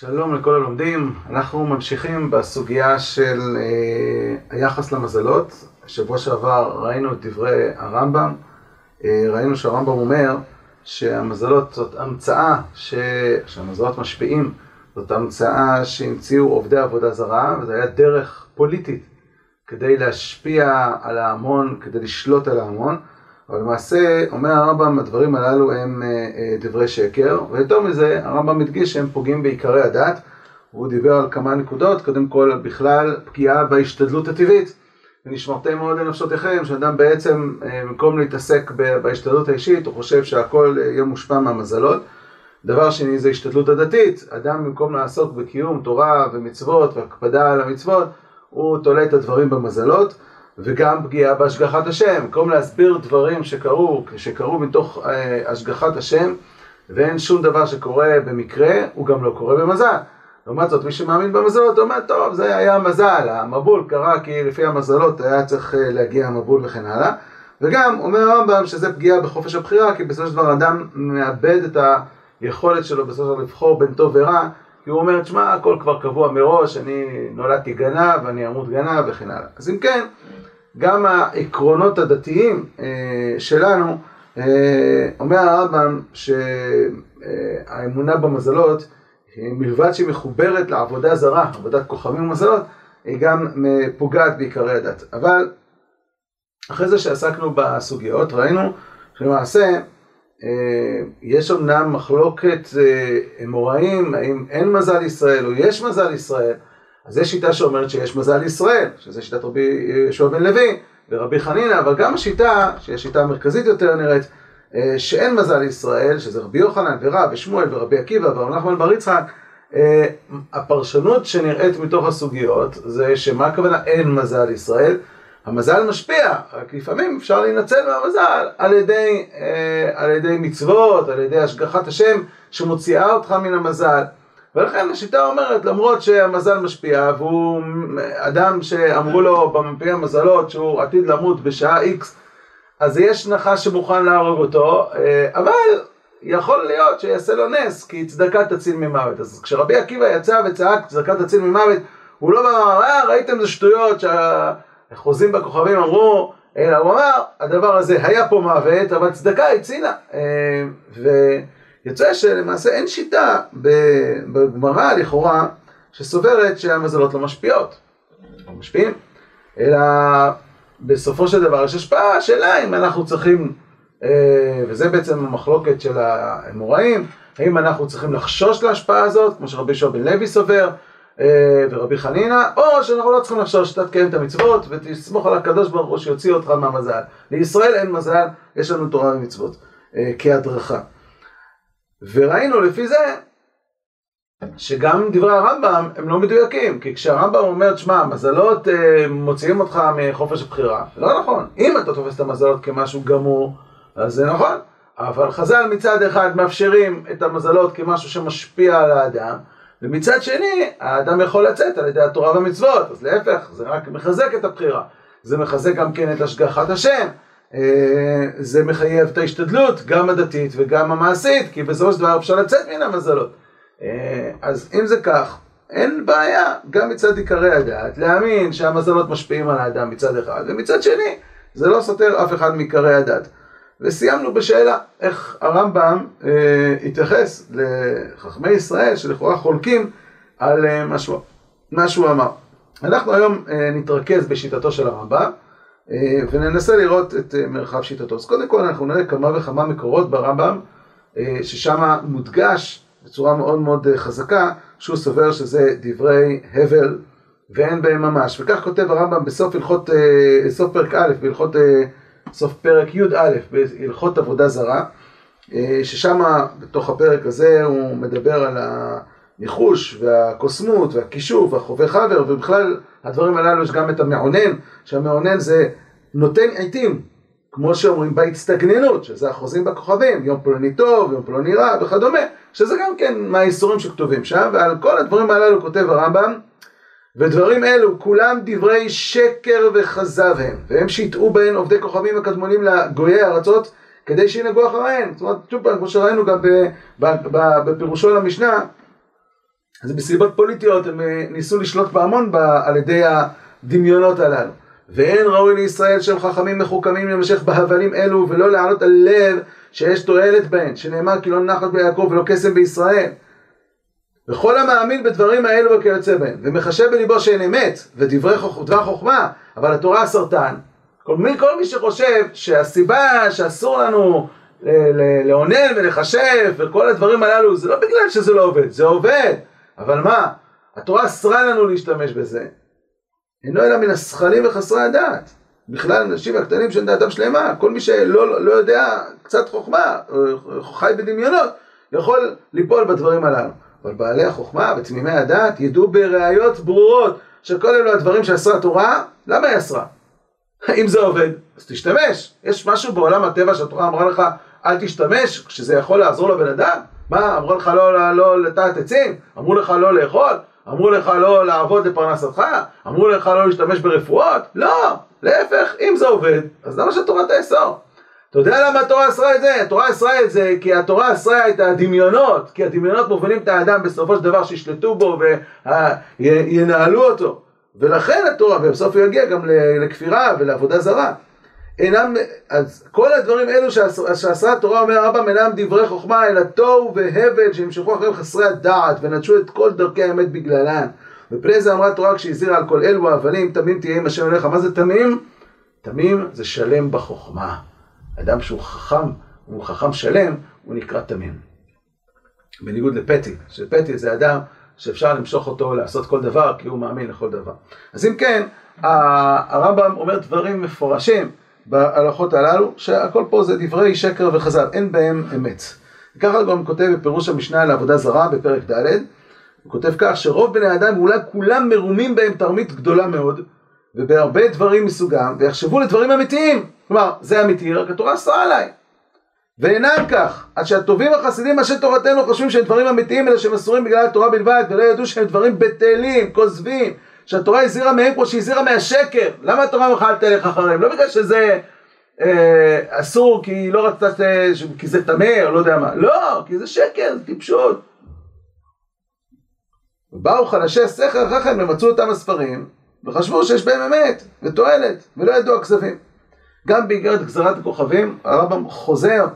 שלום לכל הלומדים, אנחנו ממשיכים בסוגיה של אה, היחס למזלות. שבוע שעבר ראינו את דברי הרמב"ם, אה, ראינו שהרמב"ם אומר שהמזלות זאת המצאה, ש... שהמזלות משפיעים, זאת המצאה שהמציאו עובדי עבודה זרה, וזו הייתה דרך פוליטית כדי להשפיע על ההמון, כדי לשלוט על ההמון. אבל למעשה, אומר הרמב"ם, הדברים הללו הם דברי שקר, ויותר מזה, הרמב"ם מדגיש שהם פוגעים בעיקרי הדת, והוא דיבר על כמה נקודות, קודם כל בכלל פגיעה בהשתדלות הטבעית. ונשמרתם מאוד לנפשותיכם, שאדם בעצם, במקום להתעסק בהשתדלות האישית, הוא חושב שהכל יהיה מושפע מהמזלות. דבר שני זה השתדלות הדתית, אדם במקום לעסוק בקיום תורה ומצוות והקפדה על המצוות, הוא תולה את הדברים במזלות. וגם פגיעה בהשגחת השם, במקום להסביר דברים שקרו, שקרו מתוך אה, השגחת השם ואין שום דבר שקורה במקרה, הוא גם לא קורה במזל. לעומת זאת, מי שמאמין במזלות אומר, טוב, זה היה מזל, המבול קרה כי לפי המזלות היה צריך להגיע המבול וכן הלאה. וגם אומר הרמב"ם שזה פגיעה בחופש הבחירה, כי בסופו של דבר אדם מאבד את היכולת שלו בסופו של דבר לבחור בין טוב ורע, כי הוא אומר, תשמע, הכל כבר קבוע מראש, אני נולדתי גנב, אני אמות גנב וכן הלאה. אז אם כן, גם העקרונות הדתיים שלנו, אומר הרמב"ם שהאמונה במזלות, מלבד שהיא מחוברת לעבודה זרה, עבודת כוכבים ומזלות, היא גם פוגעת בעיקרי הדת. אבל אחרי זה שעסקנו בסוגיות, ראינו שלמעשה יש אמנם מחלוקת אמוראים, האם אין מזל ישראל או יש מזל ישראל, אז יש שיטה שאומרת שיש מזל ישראל, שזה שיטת רבי יהושע בן לוי ורבי חנינא, אבל גם השיטה, שהיא השיטה המרכזית יותר נראית, שאין מזל ישראל, שזה רבי יוחנן ורב ושמואל ורבי עקיבא ורב נחמן בר יצחק, הפרשנות שנראית מתוך הסוגיות זה שמה הכוונה אין מזל ישראל, המזל משפיע, רק לפעמים אפשר להינצל מהמזל על ידי, על ידי מצוות, על ידי השגחת השם שמוציאה אותך מן המזל. ולכן השיטה אומרת, למרות שהמזל משפיע, והוא אדם שאמרו לו במפי המזלות שהוא עתיד למות בשעה X, אז יש נחש שמוכן להרוג אותו, אבל יכול להיות שיעשה לו נס, כי צדקה תציל ממוות. אז כשרבי עקיבא יצא וצעק צדקה תציל ממוות, הוא לא אמר, אה, ראיתם זה שטויות שהחוזים בכוכבים אמרו, אלא הוא אמר, הדבר הזה היה פה מוות, אבל צדקה הצילה. ו... יוצא שלמעשה אין שיטה בגמרא לכאורה שסוברת שהמזלות לא משפיעות, לא משפיעים, אלא בסופו של דבר יש השפעה, השאלה אם אנחנו צריכים, וזה בעצם המחלוקת של האמוראים, האם אנחנו צריכים לחשוש להשפעה הזאת, כמו שרבי יהושע בן לוי סובר, ורבי חנינא, או שאנחנו לא צריכים לחשוש, אתה תקיים את המצוות ותסמוך על הקדוש ברוך הוא שיוציא אותך מהמזל. לישראל אין מזל, יש לנו תורה ומצוות כהדרכה. וראינו לפי זה שגם דברי הרמב"ם הם לא מדויקים, כי כשהרמב"ם אומר, שמע, מזלות מוציאים אותך מחופש הבחירה, לא נכון. אם אתה תופס את המזלות כמשהו גמור, אז זה נכון. אבל חז"ל מצד אחד מאפשרים את המזלות כמשהו שמשפיע על האדם, ומצד שני, האדם יכול לצאת על ידי התורה והמצוות, אז להפך, זה רק מחזק את הבחירה. זה מחזק גם כן את השגחת השם. זה מחייב את ההשתדלות, גם הדתית וגם המעשית, כי בסופו של דבר אפשר לצאת מן המזלות. אז אם זה כך, אין בעיה, גם מצד עיקרי הדת, להאמין שהמזלות משפיעים על האדם מצד אחד, ומצד שני, זה לא סותר אף אחד מעיקרי הדת. וסיימנו בשאלה, איך הרמב"ם התייחס לחכמי ישראל, שלכאורה חולקים על מה שהוא אמר. אנחנו היום נתרכז בשיטתו של הרמב"ם, וננסה לראות את מרחב שיטתו. אז קודם כל אנחנו נראה כמה וכמה מקורות ברמב"ם, ששם מודגש בצורה מאוד מאוד חזקה, שהוא סובר שזה דברי הבל ואין בהם ממש. וכך כותב הרמב"ם בסוף הלכות, סוף פרק א', בהלכות, סוף פרק י"א, בהלכות עבודה זרה, ששם בתוך הפרק הזה הוא מדבר על הניחוש והקוסמות והכישוף והחווה חבר, ובכלל הדברים הללו יש גם את המעונן, שהמעונן זה נותן עיתים, כמו שאומרים בהצטגננות, שזה החוזים בכוכבים, יום פלוני טוב, יום פלוני רע וכדומה, שזה גם כן מהאיסורים שכתובים שם, ועל כל הדברים הללו כותב הרמב"ם, ודברים אלו כולם דברי שקר וכזב הם, והם שיטעו בהן עובדי כוכבים הקדמונים לגויי הארצות, כדי שינהגו אחריהם. זאת אומרת, שוב פעם, כמו שראינו גם בפירושו למשנה, אז מסיבות פוליטיות הם אה, ניסו לשלוט בהמון על ידי הדמיונות הללו. ואין ראוי לישראל שהם חכמים מחוכמים למשך בהבלים אלו ולא להעלות על לב שיש תועלת בהן, שנאמר כי לא נחת ביעקב ולא קסם בישראל. וכל המאמין בדברים האלו וכיוצא בהם, ומחשב בליבו שאין אמת, ודברי דבר חוכמה, אבל התורה סרטן, כל מי, כל מי שחושב שהסיבה שאסור לנו לאונן ולחשב וכל הדברים הללו, זה לא בגלל שזה לא עובד, זה עובד, אבל מה, התורה אסרה לנו להשתמש בזה, אינו אלא מן השכלים וחסרי הדעת. בכלל אנשים הקטנים של דעתם שלמה, כל מי שלא לא יודע קצת חוכמה, חי בדמיונות, יכול ליפול בדברים הללו. אבל בעלי החוכמה ותמימי הדעת ידעו בראיות ברורות שכל אלו הדברים שאסרה התורה, למה היא אסרה? אם זה עובד, אז תשתמש. יש משהו בעולם הטבע שהתורה אמרה לך, אל תשתמש, כשזה יכול לעזור לבן אדם? מה, אמרו לך לא, לא לטעת עצים? אמרו לך לא לאכול? אמרו לך לא לעבוד לפרנסתך? אמרו לך לא להשתמש ברפואות? לא, להפך, אם זה עובד, אז למה שהתורה תאסור? אתה יודע למה התורה אסרה את זה? התורה אסרה את זה כי התורה אסרה את הדמיונות, כי הדמיונות מובילים את האדם בסופו של דבר שישלטו בו וינהלו אותו. ולכן התורה, ובסוף הוא יגיע גם לכפירה ולעבודה זרה. אינם, אז כל הדברים אלו שעשה התורה אומר רבם אינם דברי חוכמה אלא תוהו והבל שנמשכו אחריהם חסרי הדעת ונטשו את כל דרכי האמת בגללן. ופני זה אמרה התורה כשהזהירה על כל אלו האבלים תמים תהיה עם השם אליך. מה זה תמים? תמים זה שלם בחוכמה. אדם שהוא חכם, הוא חכם שלם, הוא נקרא תמים. בניגוד לפטי, שפטי זה אדם שאפשר למשוך אותו לעשות כל דבר כי הוא מאמין לכל דבר. אז אם כן, הרמב"ם אומר דברים מפורשים בהלכות הללו, שהכל פה זה דברי שקר וחז"ל, אין בהם אמת. ככה גם כותב בפירוש המשנה לעבודה זרה בפרק ד', הוא כותב כך שרוב בני האדם אולי כולם מרומים בהם תרמית גדולה מאוד, ובהרבה דברים מסוגם, ויחשבו לדברים אמיתיים. כלומר, זה אמיתי, רק התורה אסרה עליי. ואינם כך, עד שהטובים החסידים אשר תורתנו חושבים שהם דברים אמיתיים אלא שהם אסורים בגלל התורה בלבד ולא ידעו שהם דברים בטלים, כוזבים שהתורה הזהירה מהם כמו שהזהירה מהשקר. למה התורה מחלת תלך אחריהם? לא בגלל שזה אה, אסור כי לא רצתה, כי זה טמא או לא יודע מה. לא, כי זה שקר, זה טיפשות. ובאו חלשי שכל אחר כך ומצאו אותם הספרים וחשבו שיש בהם אמת ותועלת ולא ידעו הכספים גם באיגרת גזרת הכוכבים הרמב"ם חוזר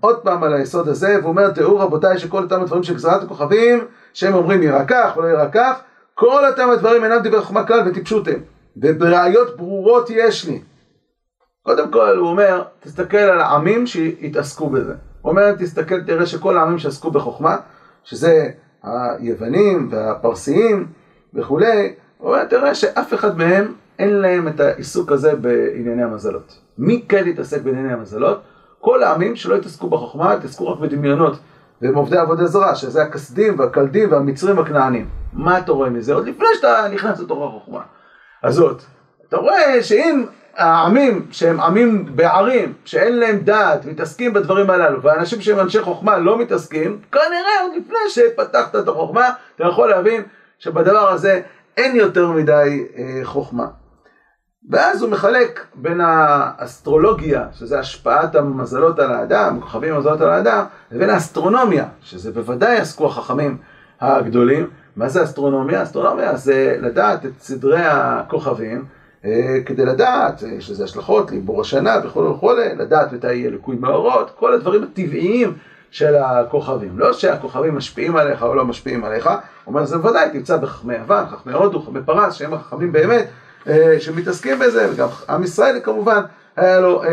עוד פעם על היסוד הזה, והוא אומר, תראו רבותיי שכל אותם הדברים של גזרת הכוכבים, שהם אומרים יראה כך ולא יראה כך, כל אותם הדברים אינם דברי חוכמה כלל וטיפשות הם, ובראיות ברורות יש לי. קודם כל הוא אומר, תסתכל על העמים שהתעסקו בזה. הוא אומר, תסתכל, תראה שכל העמים שעסקו בחוכמה, שזה היוונים והפרסיים וכולי, הוא אומר, תראה שאף אחד מהם אין להם את העיסוק הזה בענייני המזלות. מי כן יתעסק בענייני המזלות? כל העמים שלא התעסקו בחוכמה, התעסקו רק בדמיונות. והם עובדי עבודה זרה, שזה הכסדים והקלדים והמצרים והכנענים. מה אתה רואה מזה? עוד לפני שאתה נכנס לתוך החוכמה הזאת. אתה רואה שאם העמים שהם עמים בערים, שאין להם דעת, מתעסקים בדברים הללו, ואנשים שהם אנשי חוכמה לא מתעסקים, כנראה עוד לפני שפתחת את החוכמה, אתה יכול להבין שבדבר הזה אין יותר מדי אה, חוכמה. ואז הוא מחלק בין האסטרולוגיה, שזה השפעת המזלות על האדם, כוכבים המזלות על האדם, לבין האסטרונומיה, שזה בוודאי עסקו החכמים הגדולים. מה זה אסטרונומיה? אסטרונומיה זה לדעת את סדרי הכוכבים, אה, כדי לדעת, יש לזה השלכות לעיבור השנה וכו' וכו', לדעת מתי יהיה ליקוי מאורות, כל הדברים הטבעיים של הכוכבים. לא שהכוכבים משפיעים עליך או לא משפיעים עליך, הוא אומר, זה בוודאי תמצא בחכמי יוון, חכמי הודו, חכמי פרס, שהם החכמים באמת. אה, שמתעסקים בזה, וגם עם ישראל כמובן היה לו אה,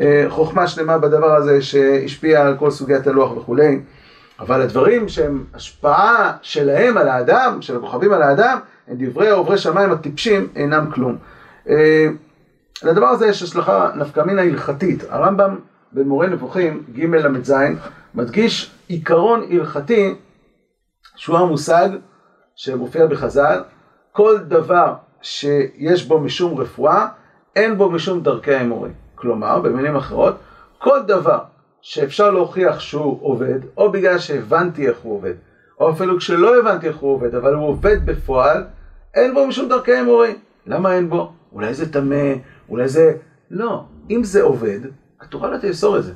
אה, חוכמה שלמה בדבר הזה שהשפיע על כל סוגיית הלוח וכולי. אבל הדברים שהם השפעה שלהם על האדם, של הכוכבים על האדם, הם דברי עוברי שמיים הטיפשים אינם כלום. לדבר הזה יש השלכה נפקא מינה הלכתית. הרמב"ם במורה נבוכים, ג' ל"ז, מדגיש עיקרון הלכתי שהוא המושג שמופיע בחז"ל, כל דבר שיש בו משום רפואה, אין בו משום דרכי האמורי. כלומר, במילים אחרות, כל דבר שאפשר להוכיח שהוא עובד, או בגלל שהבנתי איך הוא עובד, או אפילו כשלא הבנתי איך הוא עובד, אבל הוא עובד בפועל, אין בו משום דרכי אמורי. למה אין בו? אולי זה טמא, אולי זה... לא. אם זה עובד, התורה לא תאסור את זה.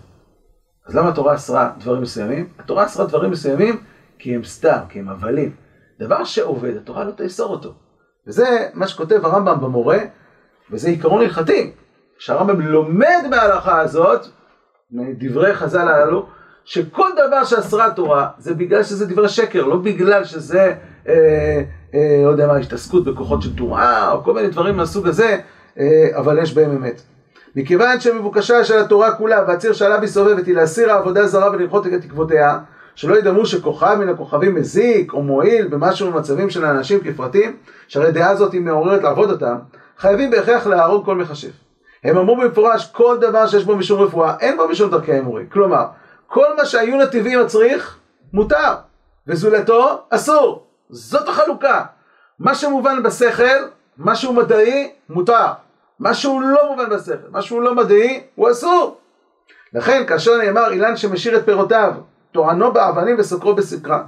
אז למה התורה אסרה דברים מסוימים? התורה אסרה דברים מסוימים כי הם סתם, כי הם הבלים. דבר שעובד, התורה לא תאסור אותו. וזה מה שכותב הרמב"ם במורה, וזה עיקרון הלכתי. שהרמב"ם לומד מההלכה הזאת, מדברי חז"ל הללו, שכל דבר שאסרה התורה זה בגלל שזה דברי שקר, לא בגלל שזה, אה, אה, לא יודע מה, השתעסקות בכוחות של טומאה, או כל מיני דברים מהסוג הזה, אה, אבל יש בהם אמת. מכיוון שמבוקשה של התורה כולה והציר שעליו היא סובבת היא להסיר העבודה הזרה ולמחות את תקוותיה, שלא ידמו שכוכב מן הכוכבים מזיק או מועיל במשהו במצבים של האנשים כפרטים, שהרי דעה הזאת היא מעוררת לעבוד אותם, חייבים בהכרח להרוג כל מכשף. הם אמרו במפורש כל דבר שיש בו משום רפואה, אין בו משום דרכי אמורי. כלומר, כל מה שהעיון הטבעי מצריך, מותר, וזולתו, אסור. זאת החלוקה. מה שמובן בשכל, משהו מדעי, מותר. מה שהוא לא מובן בשכל, מה שהוא לא מדעי, הוא אסור. לכן, כאשר נאמר אילן שמשאיר את פירותיו, טוענו באבנים וסוקרו בסקרה.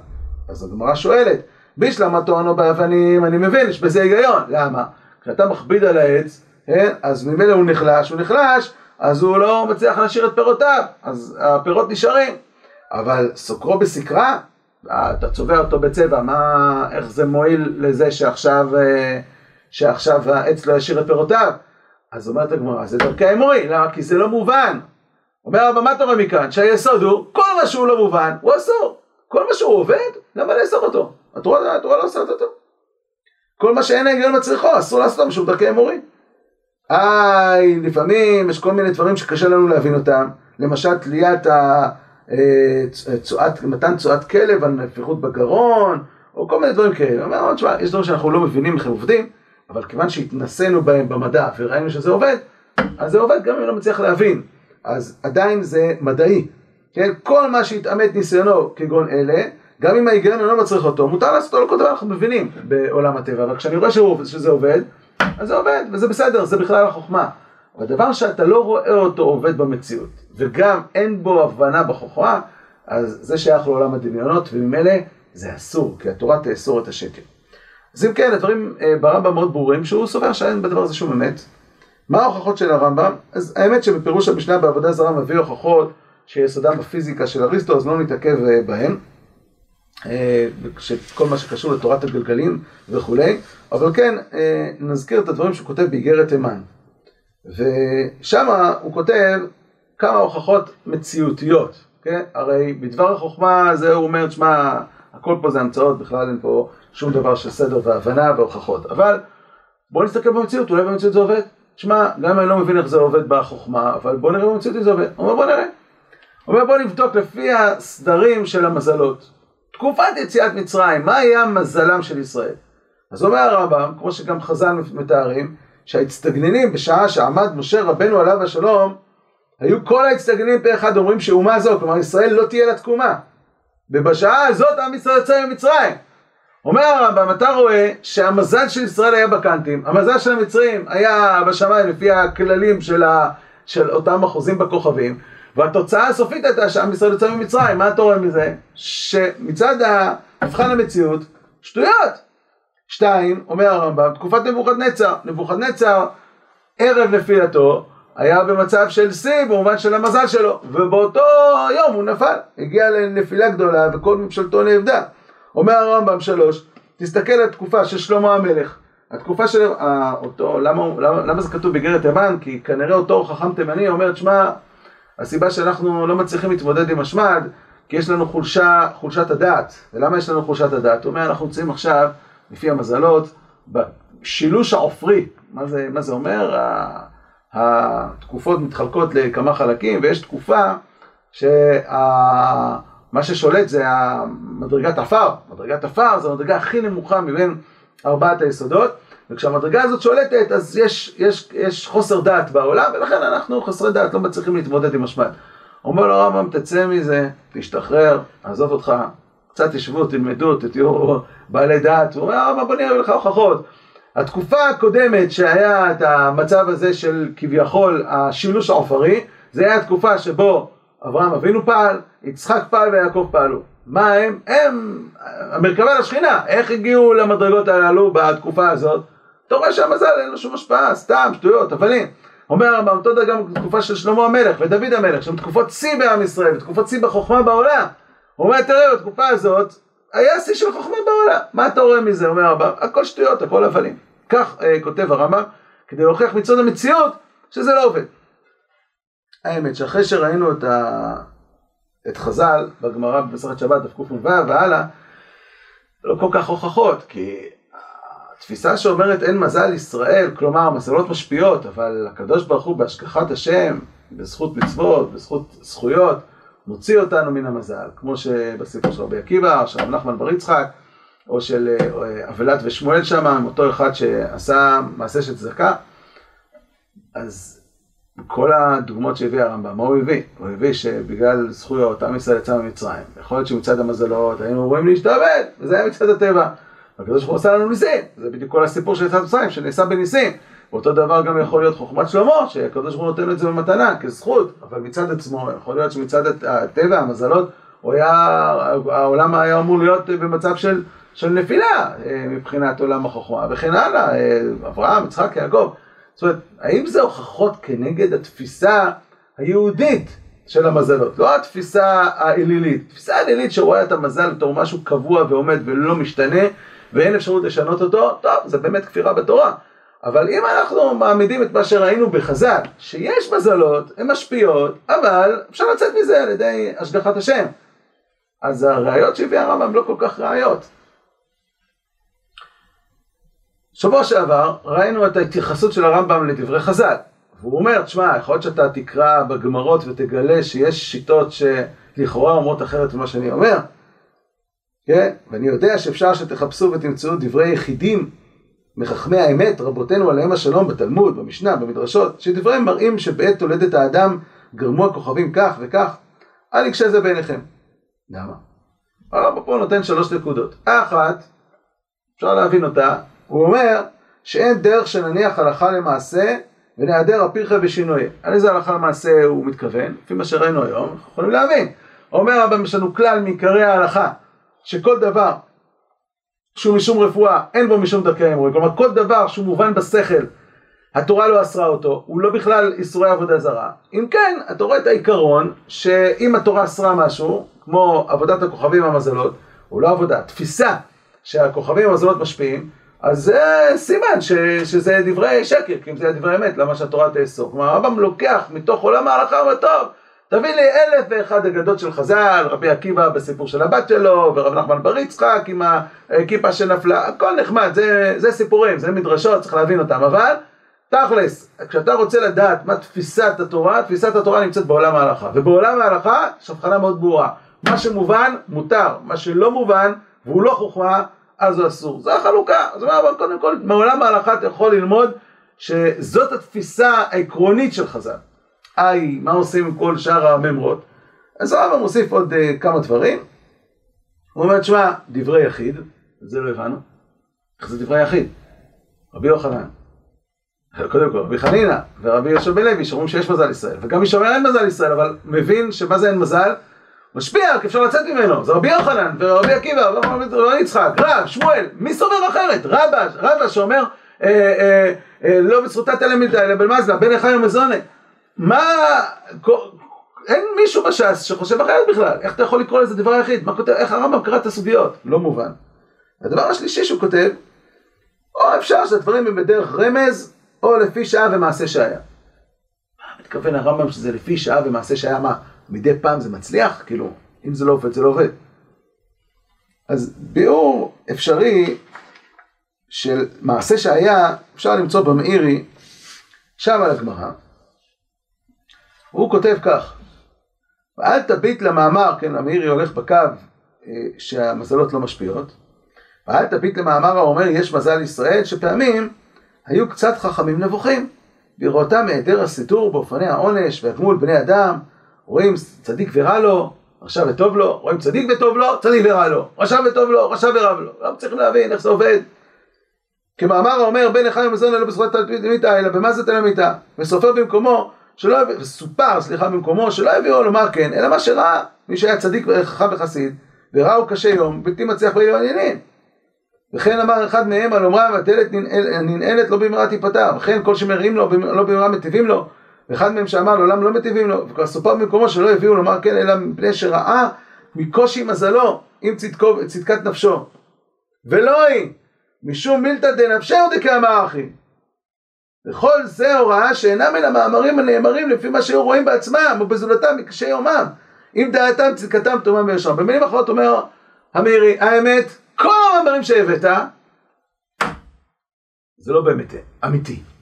אז הגמרא שואלת, בישלמה טוענו באבנים, אני מבין, יש בזה היגיון. למה? כשאתה מכביד על העץ, כן, אז ממילא הוא נחלש, הוא נחלש, אז הוא לא מצליח להשאיר את פירותיו, אז הפירות נשארים. אבל סוקרו בסקרה, אתה צובע אותו בצבע, מה, איך זה מועיל לזה שעכשיו, אה, שעכשיו העץ לא ישאיר את פירותיו? אז אומרת הגמרא, זה דרכי האמורי, למה? כי זה לא מובן. אומר הרב, מה אתה רואה מכאן? שהיסוד הוא, כל מה שהוא לא מובן, הוא אסור. כל מה שהוא עובד, למה לאסור אותו? התורה, התורה לא אוסרת אותו. כל מה שאין ההיגיון מצריכו, אסור לעשות אותו משום דרכי אמורי. איי, לפעמים יש כל מיני דברים שקשה לנו להבין אותם. למשל, תליית ה... אה, צועת, מתן צועת כלב על נפיחות בגרון, או כל מיני דברים כאלה. אומר, תשמע, יש דברים שאנחנו לא מבינים איך הם עובדים, אבל כיוון שהתנסינו בהם במדע וראינו שזה עובד, אז זה עובד גם אם לא מצליח להבין. אז עדיין זה מדעי. כן? כל מה שהתעמת ניסיונו כגון אלה, גם אם ההיגיון לא מצריך אותו, מותר לעשות אותו לכל דבר אנחנו מבינים בעולם הטבע, אבל כשאני רואה שזה עובד, אז זה עובד, וזה בסדר, זה בכלל החוכמה. אבל דבר שאתה לא רואה אותו עובד במציאות, וגם אין בו הבנה בחוכמה, אז זה שייך לעולם הדמיונות, וממילא זה אסור, כי התורה תאסור את השקר. אז אם כן, הדברים אה, ברמב"ם מאוד ברורים, שהוא סובר שאין בדבר הזה שום אמת. מה ההוכחות של הרמב"ם? אז האמת שבפירוש המשנה בעבודה זרה מביא הוכחות שיסודם בפיזיקה של אריסטו, אז לא נתעכב אה, בהם. אה, כל מה שקשור לתורת הגלגלים וכולי, אבל כן נזכיר את הדברים שהוא כותב באיגרת תימן. ושם הוא כותב כמה הוכחות מציאותיות, כן? הרי בדבר החוכמה זה הוא אומר, שמע, הכל פה זה המצאות, בכלל אין פה שום דבר של סדר והבנה והוכחות. אבל בואו נסתכל במציאות, אולי במציאות זה עובד. שמע, גם אם אני לא מבין איך זה עובד בחוכמה, אבל בואו נראה במציאות אם זה עובד. הוא אומר בואו נראה. הוא אומר בואו נבדוק לפי הסדרים של המזלות. תקופת יציאת מצרים, מה היה מזלם של ישראל? אז אומר הרמב"ם, כמו שגם חז"ל מתארים, שהאצטגנינים בשעה שעמד משה רבנו עליו השלום, היו כל האצטגנינים פה אחד אומרים שאומה זו, כלומר ישראל לא תהיה לה תקומה. ובשעה הזאת עם ישראל יוצא ממצרים. אומר הרמב"ם, אתה רואה שהמזל של ישראל היה בקנטים, המזל של המצרים היה בשמיים לפי הכללים של, ה, של אותם אחוזים בכוכבים, והתוצאה הסופית הייתה שעם ישראל יוצא ממצרים. מה אתה רואה מזה? שמצד מבחן המציאות, שטויות. שתיים, אומר הרמב"ם, תקופת נבוכדנצר. נבוכדנצר, ערב נפילתו, היה במצב של שיא במובן של המזל שלו, ובאותו יום הוא נפל, הגיע לנפילה גדולה וכל ממשלתו נאבדה. אומר הרמב"ם שלוש, תסתכל על התקופה של שלמה המלך. התקופה של... אותו, למה, למה, למה זה כתוב בגרת תימן? כי כנראה אותו חכם תימני אומר, שמע, הסיבה שאנחנו לא מצליחים להתמודד עם השמד, כי יש לנו חולשה, חולשת הדעת. ולמה יש לנו חולשת הדעת? הוא אומר, אנחנו נמצאים עכשיו, לפי המזלות, בשילוש העופרי. מה זה, מה זה אומר? התקופות מתחלקות לכמה חלקים, ויש תקופה שה... מה ששולט זה המדרגת עפר, מדרגת עפר זה המדרגה הכי נמוכה מבין ארבעת היסודות, וכשהמדרגה הזאת שולטת אז יש, יש, יש חוסר דעת בעולם, ולכן אנחנו חסרי דעת, לא מצליחים להתמודד עם השמד. אומר לו הרמב"ם, תצא מזה, תשתחרר, עזוב אותך, קצת תשבו, תלמדו, תהיו בעלי דעת. הוא אומר, הרמב"ם, בוא נראה לך הוכחות. התקופה הקודמת שהיה את המצב הזה של כביכול השילוש העופרי, זה היה התקופה שבו אברהם אבינו פעל, יצחק פעל ויעקב פעלו. מה הם? הם המרכבה לשכינה. איך הגיעו למדרגות הללו בתקופה הזאת? אתה רואה שהמזל אין לו שום השפעה, סתם, שטויות, הבלים. אומר הרמב"ם, אותו דבר גם בתקופה של שלמה המלך ודוד המלך, שהן תקופות שיא בעם ישראל, ותקופות שיא בחוכמה בעולם. הוא אומר, תראה, בתקופה הזאת, היה שיא של חוכמה בעולם. מה אתה רואה מזה? אומר הרמב"ם, הכל שטויות, הכל הבלים. כך אה, כותב הרמב"ם, כדי להוכיח מצד המציאות שזה לא עובד. האמת שאחרי שראינו את, ה... את חז"ל בגמרא במסכת שבת, דף קנ"ו והלאה, לא כל כך הוכחות, כי התפיסה שאומרת אין מזל ישראל, כלומר מזלות משפיעות, אבל הקדוש ברוך הוא בהשגחת השם, בזכות מצוות, בזכות זכויות, מוציא אותנו מן המזל, כמו שבסיפור של רבי עקיבא, או של נחמן בר יצחק, או של אה, אבלת ושמואל שם, אותו אחד שעשה מעשה של צדקה. אז כל הדוגמאות שהביא הרמב"ם, מה הוא הביא? הוא הביא שבגלל זכויות עם ישראל יצא ממצרים, יכול להיות שמצד המזלות היינו רואים להשתעבד, וזה היה מצד הטבע. הקדוש ברוך הוא עשה לנו ניסים, זה בדיוק כל הסיפור של יצאת מצרים, שנעשה בניסים. ואותו דבר גם יכול להיות חוכמת שלמה, שהקדוש ברוך הוא נותן את זה במתנה, כזכות, אבל מצד עצמו, יכול להיות שמצד הטבע, המזלות, היה, העולם היה אמור להיות במצב של, של נפילה אה, מבחינת עולם החוכמה, וכן הלאה, אה, אברהם, יצחק, יעקב. זאת אומרת, האם זה הוכחות כנגד התפיסה היהודית של המזלות? לא התפיסה האלילית. תפיסה האלילית שרואה את המזל בתור משהו קבוע ועומד ולא משתנה, ואין אפשרות לשנות אותו, טוב, זה באמת כפירה בתורה. אבל אם אנחנו מעמידים את מה שראינו בחז"ל, שיש מזלות, הן משפיעות, אבל אפשר לצאת מזה על ידי השגחת השם. אז הראיות שהביא הרמב"ם לא כל כך ראיות. שבוע שעבר ראינו את ההתייחסות של הרמב"ם לדברי חז"ל. והוא אומר, תשמע, יכול להיות שאתה תקרא בגמרות ותגלה שיש שיטות שלכאורה אומרות אחרת ממה שאני אומר. כן? ואני יודע שאפשר שתחפשו ותמצאו דברי יחידים מחכמי האמת, רבותינו עליהם השלום, בתלמוד, במשנה, במדרשות, שדבריהם מראים שבעת תולדת האדם גרמו הכוכבים כך וכך, אל יקשה זה בעיניכם. למה? הרב פה נותן שלוש נקודות. האחת, אפשר להבין אותה, הוא אומר שאין דרך שנניח הלכה למעשה ונעדר הפירכה ושינויה. על איזה הלכה למעשה הוא מתכוון? לפי מה שראינו היום, אנחנו יכולים להבין. אומר הרב, יש לנו כלל מעיקרי ההלכה, שכל דבר שהוא משום רפואה, אין בו משום דרכי האמורים. כלומר, כל דבר שהוא מובן בשכל, התורה לא אסרה אותו, הוא לא בכלל איסורי עבודה זרה. אם כן, אתה רואה את העיקרון, שאם התורה אסרה משהו, כמו עבודת הכוכבים והמזלות, הוא לא עבודה, תפיסה שהכוכבים והמזלות משפיעים, אז זה סימן ש, שזה דברי שקר, כי אם זה דברי אמת, למה שהתורה תאסור? כלומר, הרמב"ם לוקח מתוך עולם ההלכה וטוב, תביא לי אלף ואחד אגדות של חז"ל, רבי עקיבא בסיפור של הבת שלו, ורב נחמן בר יצחק עם הכיפה שנפלה, הכל נחמד, זה, זה סיפורים, זה מדרשות, צריך להבין אותם, אבל תכלס, כשאתה רוצה לדעת מה תפיסת התורה, תפיסת התורה נמצאת בעולם ההלכה, ובעולם ההלכה יש הבחנה מאוד ברורה, מה שמובן מותר, מה שלא מובן והוא לא חוכמה, אז הוא אסור, זו החלוקה, זאת אומרת, קודם כל, מעולם ההלכה אתה יכול ללמוד שזאת התפיסה העקרונית של חז"ל. איי, מה עושים עם כל שאר הממרות? אז הרמב"ם מוסיף עוד uh, כמה דברים. הוא אומר, תשמע, דברי יחיד, את זה לא הבנו. איך זה דברי יחיד? רבי יוחנן. קודם כל, רבי חנינא ורבי יהושע בן לוי שאומרים שיש מזל ישראל, וגם מי שאומר אין מזל ישראל, אבל מבין שמה זה אין מזל? משפיע, כי אפשר לצאת ממנו, זה רבי יוחנן ורבי עקיבא ורבי יצחק, רב, שמואל, מי סובר אחרת? רבא, רבא שאומר אה, אה, אה, לא בזכותה תלמידה אלא בלמזלה, בן החי ומזונה מה... אין מישהו בש"ס שחושב אחרת בכלל, איך אתה יכול לקרוא לזה דבר יחיד? מה כותב, איך הרמב"ם קרא את הסוגיות? לא מובן. הדבר השלישי שהוא כותב, או אפשר שהדברים הם בדרך רמז, או לפי שעה ומעשה שהיה. מה מתכוון הרמב"ם שזה לפי שעה ומעשה שהיה? מה, מדי פעם זה מצליח? כאילו, אם זה לא עובד, זה לא עובד. אז ביאור אפשרי של מעשה שהיה, אפשר למצוא במאירי, שם על הגמרא. הוא כותב כך, ואל תביט למאמר, כן, המאירי הולך בקו אה, שהמזלות לא משפיעות, ואל תביט למאמר האומר יש מזל ישראל, שפעמים היו קצת חכמים נבוכים, בראותם היעדר הסיתור באופני העונש והגמול בני אדם, רואים צדיק ורע לו, רשע וטוב לו, רואים צדיק וטוב לו, צדיק ורע לו, רשע וטוב לו, רשע ורע לו, לא צריכים להבין איך זה עובד. כמאמר האומר בן אחד ומזון אלא בזכות תלמיתה אלא במה זה תלמיתה וסופר במקומו שלא יביא, וסופר, סליחה, במקומו, שלא יביאו לומר כן, אלא מה שראה מי שהיה צדיק וחכם וחסיד, וראו קשה יום, בלתי מצליח באילו עניינים. וכן אמר אחד מהם על אומרם, הטלת ננעלת לא במהרה תיפתר, וכן כל שמריעים לו, לא במהרה מטיבים לו, ואחד מהם שאמר לעולם לא מטיבים לו, וכבר סופר במקומו שלא יביאו לומר כן, אלא מפני שראה מקושי מזלו, עם צדקו, צדקת נפשו. ולא היא, משום מילתא דנפשהו דקאמר אחי. וכל זה הוראה שאינם מן המאמרים הנאמרים לפי מה שהיו רואים בעצמם ובזולתם מקשי יומם. אם דעתם צדקתם תומם ויושרם. במילים אחרות אומר המאירי, האמת, כל המאמרים שהבאת, זה לא באמת אמיתי.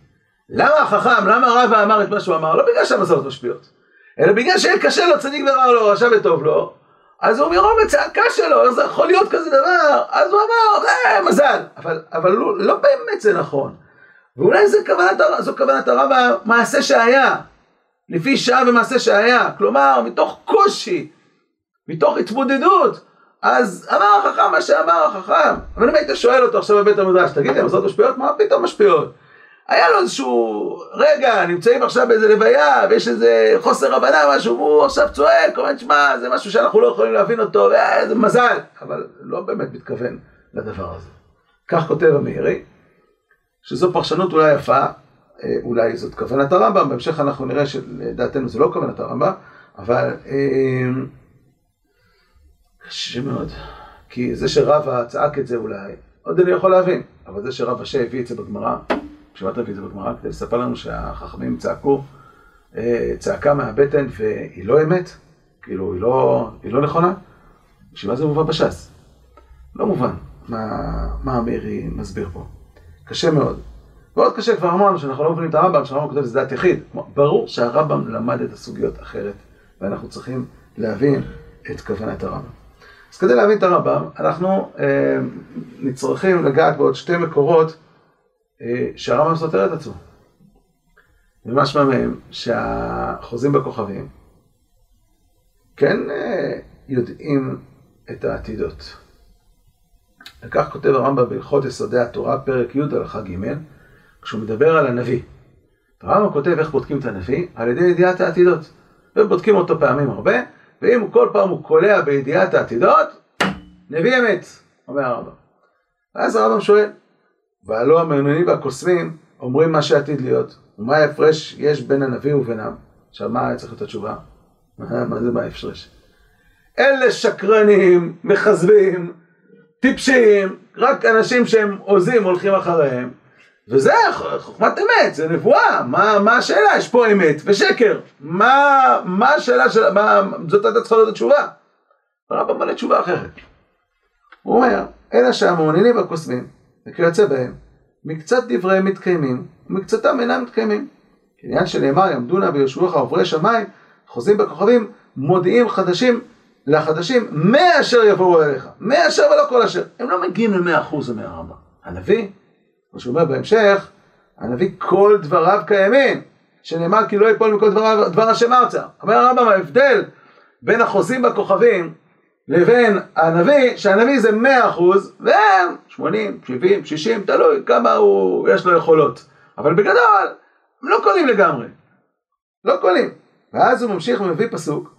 למה החכם, למה רבא אמר את מה שהוא אמר? לא בגלל שהמזלות משפיעות, אלא בגלל שקשה לו, צדיק ורע לו, רשע וטוב לו, אז הוא מרוב הצעקה שלו, איך זה יכול להיות כזה דבר? אז הוא אמר, זה מזל. אבל, אבל לא, לא באמת זה נכון. ואולי זה כוונת, זו כוונת הרב המעשה שהיה, לפי שעה ומעשה שהיה. כלומר, מתוך קושי, מתוך התמודדות, אז אמר החכם מה שאמר החכם. אבל אם היית שואל אותו עכשיו בבית המדרש, תגיד לי, המזלות משפיעות? מה פתאום משפיעות? היה לו איזשהו רגע, נמצאים עכשיו באיזה לוויה, ויש איזה חוסר הבנה, משהו, והוא עכשיו צועק, אומר, שמע, זה משהו שאנחנו לא יכולים להבין אותו, זה מזל, אבל לא באמת מתכוון לדבר הזה. כך כותב המאירי, שזו פרשנות אולי יפה, אה, אולי זאת כוונת הרמב"ם, בהמשך אנחנו נראה שלדעתנו זה לא כוונת הרמב"ם, אבל אה, קשה מאוד, כי זה שרבא צעק את זה אולי, עוד אני יכול להבין, אבל זה שרבא שהביא את זה בגמרא, בשבת רביעי זה בגמרא, כדי לספר לנו שהחכמים צעקו אה, צעקה מהבטן והיא לא אמת, כאילו היא לא, היא לא נכונה, בשביל מה זה מובא בש"ס? לא מובן מה, מה המאירי מסביר פה. קשה מאוד. ועוד קשה, כבר אמרנו שאנחנו לא מבינים את הרמב"ם, שהרמב"ם כותב שזה דעת יחיד. ברור שהרמב"ם למד את הסוגיות אחרת, ואנחנו צריכים להבין את כוונת הרמב"ם. אז כדי להבין את הרמב"ם, אנחנו אה, נצרכים לגעת בעוד שתי מקורות שהרמב"ם סותר את עצמו. ומשמע מהם שהחוזים בכוכבים כן אה, יודעים את העתידות. וכך כותב הרמב"ם בהלכות יסודי התורה, פרק י' הלכה ג', כשהוא מדבר על הנביא. הרמב"ם כותב איך בודקים את הנביא? על ידי ידיעת העתידות. ובודקים אותו פעמים הרבה, ואם כל פעם הוא קולע בידיעת העתידות, נביא אמת, אומר הרמב"ם. ואז הרמב"ם שואל, והלא המעוניינים והקוסמים אומרים מה שעתיד להיות, ומה ההפרש יש בין הנביא ובינם? עכשיו, מה היה צריך להיות התשובה? מה זה מה ההפרש? אלה שקרנים, מכזבים, טיפשיים, רק אנשים שהם עוזים הולכים אחריהם, וזה חוכמת אמת, זה נבואה, מה, מה השאלה? יש פה אמת ושקר, מה, מה השאלה של... מה, זאת הייתה צריכה להיות התשובה. הרב מלא תשובה אחרת. הוא אומר, אלא שהמעוניינים והקוסמים וכיוצא בהם, מקצת דבריהם מתקיימים, ומקצתם אינם מתקיימים. כעניין שנאמר, יעמדו נא ויושבוך עוברי שמיים, חוזים בכוכבים, מודיעים חדשים לחדשים, מאה אשר יבואו אליך, מאה אשר ולא כל אשר. הם לא מגיעים למאה אחוז מהרמב"ם. הנביא, כמו שהוא אומר בהמשך, הנביא כל דבריו קיימים, שנאמר כי לא יפול מכל דבריו, דבר השם ארצה. אומר הרמב"ם, ההבדל בין החוזים בכוכבים לבין הנביא, שהנביא זה מאה אחוז, והם שמונים, שבעים, שישים, תלוי כמה הוא, יש לו יכולות. אבל בגדול, הם לא קולים לגמרי. לא קולים. ואז הוא ממשיך ומביא פסוק,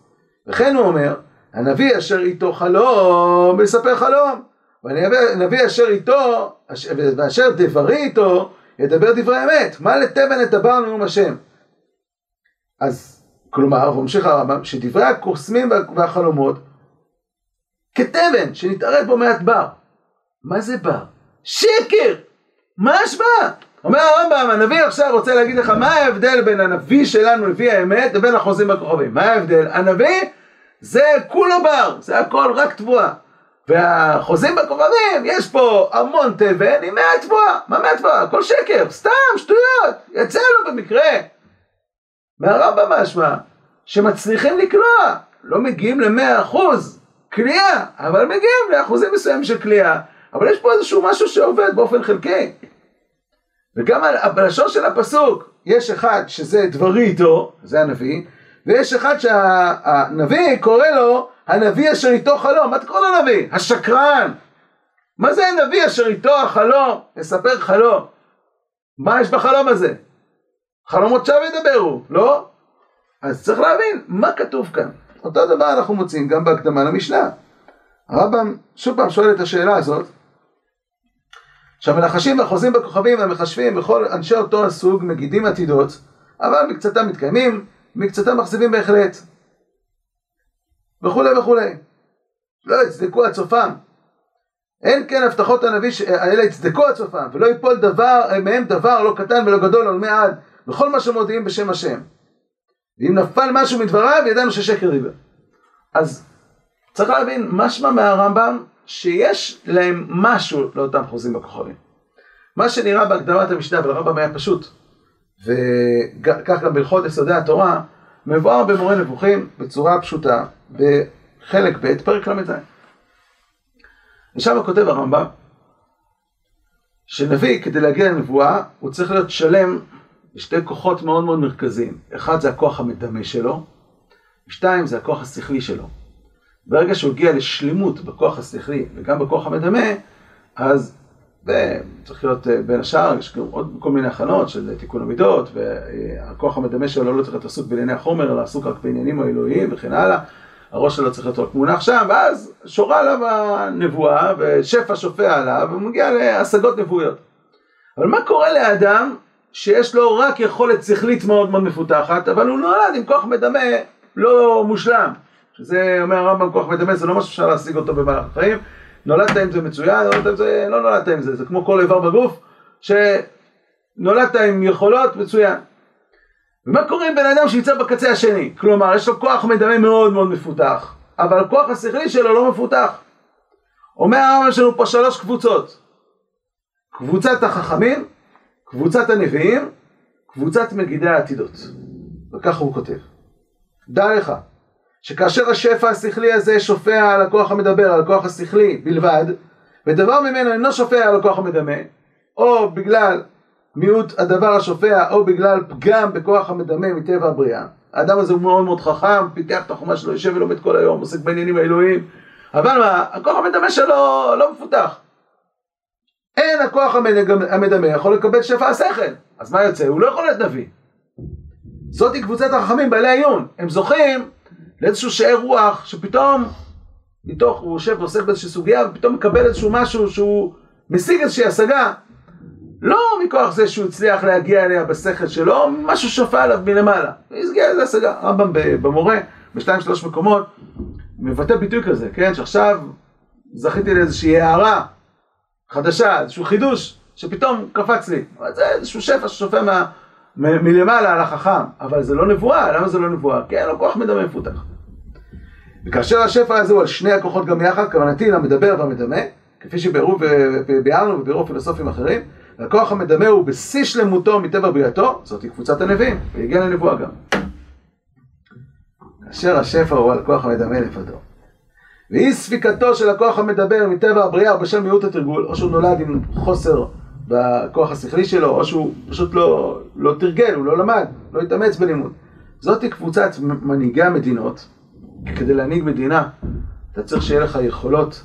וכן הוא אומר, הנביא אשר איתו חלום, מספר חלום. והנביא אשר איתו, ואשר דברי איתו, ידבר דברי אמת. מה לתבן את דבר נאום השם? אז, כלומר, הוא ממשיך הרמב"ם, שדברי הקוסמים והחלומות, כתבן שנתערב בו מעט בר. מה זה בר? שקר! מה ההשוואה? אומר הרמב"ם, הנביא עכשיו רוצה להגיד לך מה ההבדל בין הנביא שלנו, נביא האמת, לבין החוזים בכוכבים. מה ההבדל? הנביא זה כולו בר, זה הכל רק תבואה. והחוזים בכוכבים, יש פה המון תבן עם מעט תבואה. מה מעט תבואה? הכל שקר, סתם, שטויות. יצא לו במקרה. מהרמב"ם משמע, שמצליחים לקלוע, לא מגיעים למאה אחוז. כליאה, אבל מגיעים לאחוזים מסוימים של כליאה. אבל יש פה איזשהו משהו שעובד באופן חלקי. וגם בלשון של הפסוק, יש אחד שזה דברי איתו, זה הנביא, ויש אחד שהנביא קורא לו הנביא אשר איתו חלום. מה אתה קורא לו נביא? השקרן. מה זה הנביא אשר איתו החלום? מספר חלום. מה יש בחלום הזה? חלומות שווא ידברו, לא? אז צריך להבין מה כתוב כאן. אותו דבר אנחנו מוצאים גם בהקדמה למשנה. הרמב"ם שוב פעם שואל את השאלה הזאת. שהמנחשים והחוזים בכוכבים והמחשבים וכל אנשי אותו הסוג מגידים עתידות, אבל מקצתם מתקיימים, מקצתם מכזיבים בהחלט. וכולי וכולי. לא יצדקו עד סופם. אין כן הבטחות הנביא אלא יצדקו עד סופם, ולא יפול דבר, מהם דבר לא קטן ולא גדול עולמי עד, בכל מה שמודיעים בשם השם. ואם נפל משהו מדבריו, ידענו ששקר דיבר. אז צריך להבין, משמע מהרמב"ם, שיש להם משהו לאותם חוזים בכוכבים. מה שנראה בהקדמת המשנה, ולרמב"ם היה פשוט, וכך גם בהלכות יסודי התורה, מבואר במורה נבוכים בצורה פשוטה, בחלק ב', פרק ל"ז. ושם כותב הרמב"ם, שנביא, כדי להגיע לנבואה, הוא צריך להיות שלם בשתי כוחות מאוד מאוד מרכזיים. אחד זה הכוח המדמה שלו, ושתיים זה הכוח השכלי שלו. ברגע שהוא הגיע לשלמות בכוח השכלי וגם בכוח המדמה, אז צריך להיות אה, בין השאר, יש גם עוד כל מיני הכנות של תיקון המידות, והכוח המדמה שלו לא צריך להיות עסוק בענייני החומר, אלא עסוק רק בעניינים האלוהיים וכן הלאה. הראש שלו צריך להיות רק מונח שם, ואז שורה עליו הנבואה, ושפע שופע עליו, והוא מגיע להשגות נבואיות. אבל מה קורה לאדם שיש לו רק יכולת שכלית מאוד מאוד מפותחת, אבל הוא נולד עם כוח מדמה לא מושלם. שזה אומר הרמב"ם כוח מדמה, זה לא משהו שאפשר להשיג אותו במהלך החיים. נולדת עם זה מצוין, נולדת עם זה, לא נולדת עם זה, זה כמו כל איבר בגוף, שנולדת עם יכולות מצוין. ומה קורה עם בן אדם שיצא בקצה השני? כלומר, יש לו כוח מדמה מאוד מאוד מפותח, אבל הכוח השכלי שלו לא מפותח. אומר הרמב"ם, יש לנו פה שלוש קבוצות. קבוצת החכמים, קבוצת הנביאים, קבוצת מגידי העתידות. וככה הוא כותב. דע לך, שכאשר השפע השכלי הזה שופע על הכוח המדבר, על הכוח השכלי בלבד, ודבר ממנו אינו שופע על הכוח המדמה, או בגלל מיעוט הדבר השופע, או בגלל פגם בכוח המדמה מטבע הבריאה. האדם הזה הוא מאוד מאוד חכם, פיתח את החומה שלו, יושב ולומד כל היום, עוסק בעניינים האלוהיים, אבל מה, הכוח המדמה שלו לא מפותח. אין הכוח המדמה יכול לקבל שפע השכל, אז מה יוצא? הוא לא יכול להיות נביא. זאתי קבוצת החכמים בעלי העיון, הם זוכים לאיזשהו שאר רוח שפתאום, מתוך, הוא יושב ועוסק באיזושהי סוגיה ופתאום מקבל איזשהו משהו שהוא משיג איזושהי השגה לא מכוח זה שהוא הצליח להגיע אליה בשכל שלו, משהו שופע עליו מלמעלה. הוא הגיע לזה השגה. רמב"ם במורה, בשתיים שלוש מקומות, מבטא ביטוי כזה, כן? שעכשיו זכיתי לאיזושהי הערה חדשה, איזשהו חידוש, שפתאום קפץ לי. זה איזשהו שפע ששופע מה, מ, מלמעלה על החכם, אבל זה לא נבואה, למה זה לא נבואה? כי אין לו כוח מדמה מפותח. וכאשר השפע הזה הוא על שני הכוחות גם יחד, כוונתי למדבר והמדמה, כפי שביארו וביארנו וביארו פילוסופים אחרים, הכוח המדמה הוא בשיא שלמותו מטבע בריאתו, זאתי קבוצת הנביאים, והגיע לנבואה גם. כאשר השפע הוא על כוח המדמה לבדו. ואי ספיקתו של הכוח המדבר מטבע הבריאה בשל מיעוט התרגול, או שהוא נולד עם חוסר בכוח השכלי שלו, או שהוא פשוט לא, לא תרגל, הוא לא למד, לא התאמץ בלימוד. זאתי קבוצת מנהיגי המדינות, כדי להנהיג מדינה, אתה צריך שיהיה לך יכולות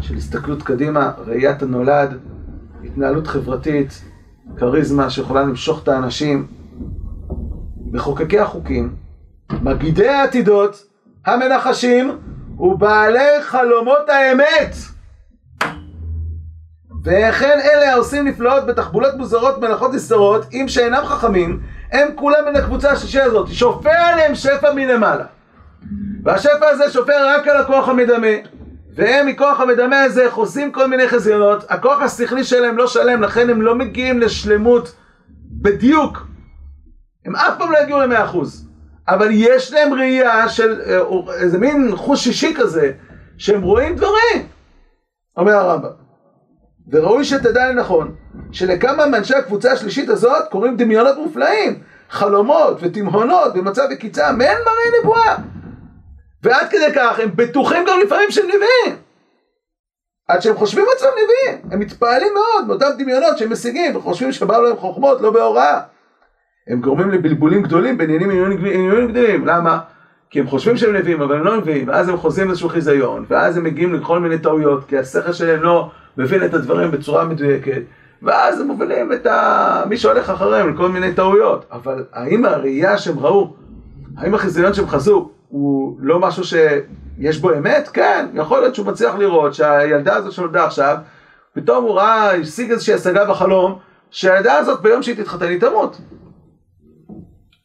של הסתכלות קדימה, ראיית הנולד, התנהלות חברתית, כריזמה שיכולה למשוך את האנשים, מחוקקי החוקים, מגידי העתידות, המנחשים ובעלי חלומות האמת. וכן אלה העושים נפלאות בתחבולות מוזרות מלאכות נסתרות, אם שאינם חכמים, הם כולם מן הקבוצה השישי הזאת, שופע עליהם שפע מלמעלה. והשפע הזה שופע רק על הכוח המדמה, והם מכוח המדמה הזה חוזים כל מיני חזיונות, הכוח השכלי שלהם לא שלם, לכן הם לא מגיעים לשלמות בדיוק. הם אף פעם לא יגיעו למאה אחוז. אבל יש להם ראייה של אה, איזה מין חוש שישי כזה, שהם רואים דברים, אומר הרמב"ם. וראוי שתדע לנכון, שלכמה מאנשי הקבוצה השלישית הזאת קוראים דמיונות מופלאים, חלומות ותמהונות במצב וקיצה, מעין מראה נבואה. ועד כדי כך הם בטוחים גם לפעמים שהם נביאים. עד שהם חושבים עצמם נביאים, הם מתפעלים מאוד מאותם דמיונות שהם משיגים וחושבים שבאו להם חוכמות לא בהוראה. הם גורמים לבלבולים גדולים בעניינים ענייניים גדולים, למה? כי הם חושבים שהם נביאים אבל הם לא נביאים, ואז הם חוזים איזשהו חיזיון, ואז הם מגיעים לכל מיני טעויות, כי השכל שלהם לא מבין את הדברים בצורה מדויקת, ואז הם מובילים את ה... מי שהולך אחריהם לכל מיני טעויות. אבל האם הראייה שהם ראו, האם החיזיון שהם חזו, הוא לא משהו שיש בו אמת? כן, יכול להיות שהוא מצליח לראות שהילדה הזאת שנולדה עכשיו, פתאום הוא ראה, השיג איזושהי השגה בחלום, שהילדה הזאת ביום שהיא תתחתן היא תמות.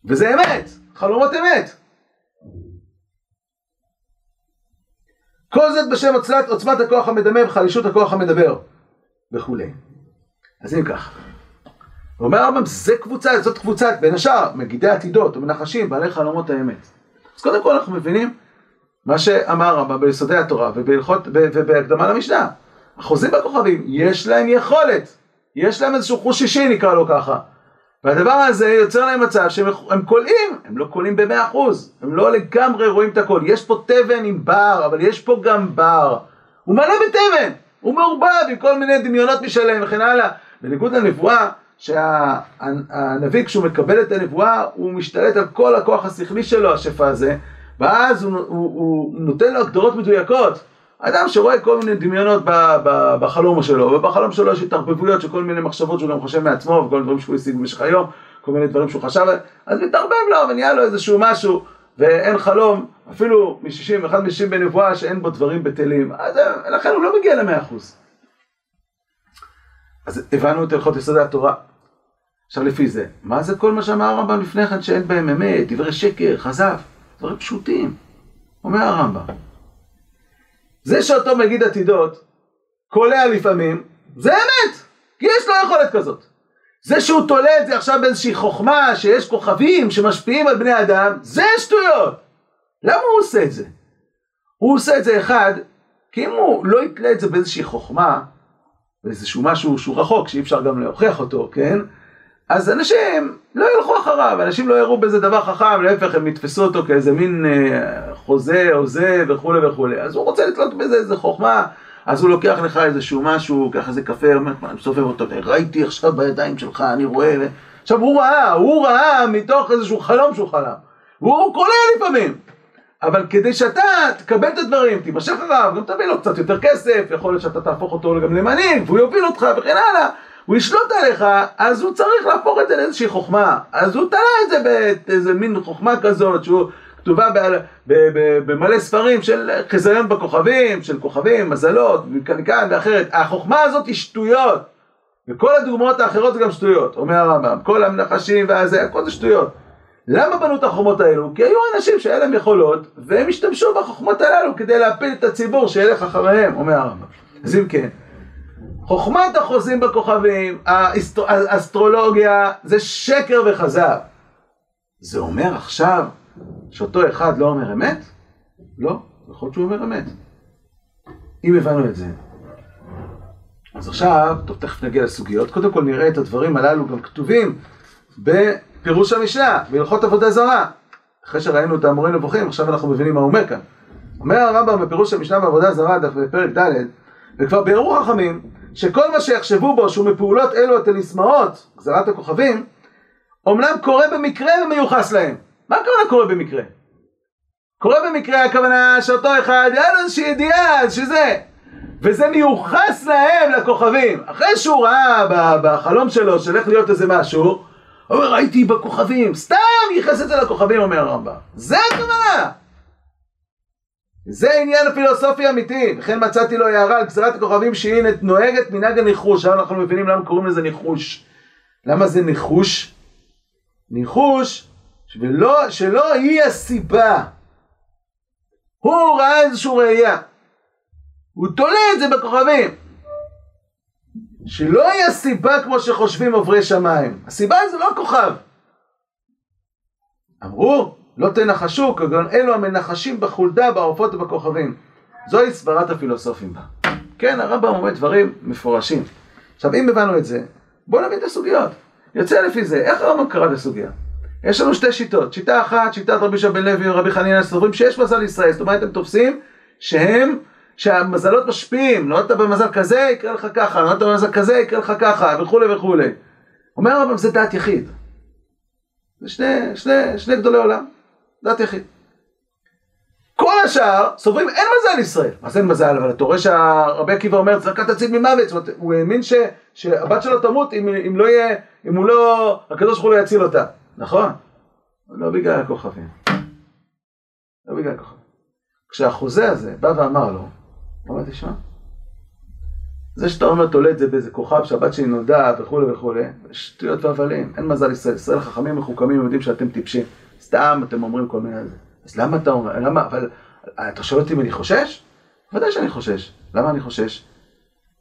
וזה אמת, חלומות אמת. כל זאת בשם עוצמת, עוצמת הכוח המדמה וחלישות הכוח המדבר וכולי. אז אם כך, אומר הרמב"ם, זה קבוצה, זאת קבוצת, בין השאר, מגידי עתידות ומנחשים, בעלי חלומות האמת. אז קודם כל אנחנו מבינים מה שאמר הרמב"ם ביסודי התורה ובהלכות, ובהקדמה למשנה. החוזים בכוכבים, יש להם יכולת, יש להם איזשהו חוש אישי נקרא לו ככה. והדבר הזה יוצר להם מצב שהם קולעים, הם לא קולעים במאה אחוז, הם לא לגמרי רואים את הכל. יש פה תבן עם בר, אבל יש פה גם בר. הוא מלא בתבן, הוא מעורבב עם כל מיני דמיונות משלם וכן הלאה. בניגוד לנבואה, שהנביא כשהוא מקבל את הנבואה, הוא משתלט על כל הכוח השכלי שלו, השפע הזה, ואז הוא, הוא, הוא נותן לו הגדרות מדויקות. אדם שרואה כל מיני דמיונות בחלום שלו, ובחלום שלו יש התערבבויות של כל מיני מחשבות שהוא גם חושב מעצמו, וכל דברים שהוא השיג במשך היום, כל מיני דברים שהוא חשב, אז מתערבב לו ונהיה לו איזשהו משהו, ואין חלום, אפילו מ-60, אחד מ-60 בנבואה שאין בו דברים בטלים, אז לכן הוא לא מגיע למאה אחוז. אז הבנו את הלכות יסודי התורה. עכשיו לפי זה, מה זה כל מה שאמר הרמב"ם לפני כן שאין בהם אמת, דברי שקר, חזב, דברים פשוטים, אומר הרמב"ם. זה שאותו מגיד עתידות קולע לפעמים, זה אמת, כי יש לו יכולת כזאת. זה שהוא תולה את זה עכשיו באיזושהי חוכמה שיש כוכבים שמשפיעים על בני אדם, זה שטויות. למה הוא עושה את זה? הוא עושה את זה אחד, כי אם הוא לא יתלה את זה באיזושהי חוכמה, באיזשהו משהו שהוא רחוק, שאי אפשר גם להוכיח אותו, כן? אז אנשים לא ילכו אחריו, אנשים לא יראו בזה דבר חכם, להפך הם יתפסו אותו כאיזה מין אה, חוזה או זה וכולי וכולי. אז הוא רוצה לתלות בזה איזה חוכמה, אז הוא לוקח לך איזשהו משהו, ככה איזה קפה, אני מסובב אותו, ראיתי עכשיו בידיים שלך, אני רואה, עכשיו הוא ראה, הוא ראה מתוך איזשהו חלום שהוא חלם, והוא קולע לפעמים. אבל כדי שאתה תקבל את הדברים, תימשך אחריו, גם תביא לו קצת יותר כסף, יכול להיות שאתה תהפוך אותו גם למנהיג, והוא יוביל אותך וכן הלאה. הוא ישלוט עליך, אז הוא צריך להפוך את זה לאיזושהי חוכמה. אז הוא תלה את זה באיזה מין חוכמה כזאת, שהוא כתובה במלא ספרים של חיזיון בכוכבים, של כוכבים, מזלות, מכאן ואחרת. החוכמה הזאת היא שטויות. וכל הדוגמאות האחרות זה גם שטויות, אומר הרמב"ם. כל המנחשים והזה, הכל זה שטויות. למה בנו את החוכמות האלו? כי היו אנשים שהיה להם יכולות, והם השתמשו בחוכמות הללו כדי להפיל את הציבור שילך אחריהם, אומר הרמב"ם. אז אם כן, חוכמת החוזים בכוכבים, האסטרולוגיה, זה שקר וכזב. זה אומר עכשיו שאותו אחד לא אומר אמת? לא, יכול להיות שהוא אומר אמת. אם הבנו את זה. אז עכשיו, טוב, תכף נגיע לסוגיות. קודם כל נראה את הדברים הללו גם כתובים בפירוש המשנה, בהלכות עבודה זרה. אחרי שראינו את האמורים נבוכים, עכשיו אנחנו מבינים מה הוא אומר כאן. אומר הרמב"ם בפירוש המשנה בעבודה זרה, דף בפרק ד', וכבר ביארו חכמים, שכל מה שיחשבו בו שהוא מפעולות אלו התליסמאות, גזרת הכוכבים, אומנם קורה במקרה ומיוחס להם. מה הכוונה קורה במקרה? קורה במקרה הכוונה שאותו אחד, היה לו איזושהי ידיעה, שזה. וזה מיוחס להם, לכוכבים. אחרי שהוא ראה בחלום שלו של איך להיות איזה משהו, הוא אומר, ראיתי בכוכבים. סתם ייחס את זה לכוכבים, אומר הרמב"ם. זה הכוונה. זה עניין הפילוסופי אמיתי, וכן מצאתי לו הערה על גזירת הכוכבים שהיא נוהגת מנהג הניחוש, עכשיו אנחנו מבינים למה קוראים לזה ניחוש. למה זה ניחוש? ניחוש שלא, שלא היא הסיבה. הוא ראה איזושהי ראייה, הוא תולה את זה בכוכבים. שלא היא הסיבה כמו שחושבים עוברי שמיים, הסיבה זה לא הכוכב. אמרו, לא תנחשו, כגון אלו המנחשים בחולדה, בעופות ובכוכבים. זוהי סברת הפילוסופים בה. כן, הרמב"ם אומר דברים מפורשים. עכשיו, אם הבנו את זה, בואו נבין את הסוגיות. יוצא לפי זה, איך הרמב"ם קרא את הסוגיה? יש לנו שתי שיטות. שיטה אחת, שיטת רבי שבן לוי ורבי חנינא סוברים שיש מזל ישראל. זאת אומרת, הם תופסים שהם, שהמזלות משפיעים. לא אתה במזל כזה, יקרה לך ככה, לא אתה במזל כזה, יקרה לך ככה, וכולי וכולי. אומר הרמב"ם, זה דעת יחיד. זה שני, שני, שני גדולי עולם. דת יחיד. כל השאר סוברים אין מזל ישראל. זה אין מזל? אבל אתה רואה שהרבי עקיבא אומר צדקה תציל ממוות. זאת אומרת, הוא האמין ש, שהבת שלו תמות אם, אם לא יהיה, אם הוא לא, הקדוש ברוך הוא לא יציל אותה. נכון? לא בגלל הכוכבים. לא בגלל הכוכבים. כשהחוזה הזה בא ואמר לו, הוא אומר, תשמע, זה שאתה אומר תולה את זה באיזה כוכב שהבת שלי נולדה וכולי וכולי, שטויות והבלים, אין מזל ישראל. ישראל חכמים מחוכמים יודעים שאתם טיפשים. סתם אתם אומרים כל מיני... אז למה אתה אומר, למה, אבל אתה שואל אותי אם אני חושש? ודאי שאני חושש. למה אני חושש?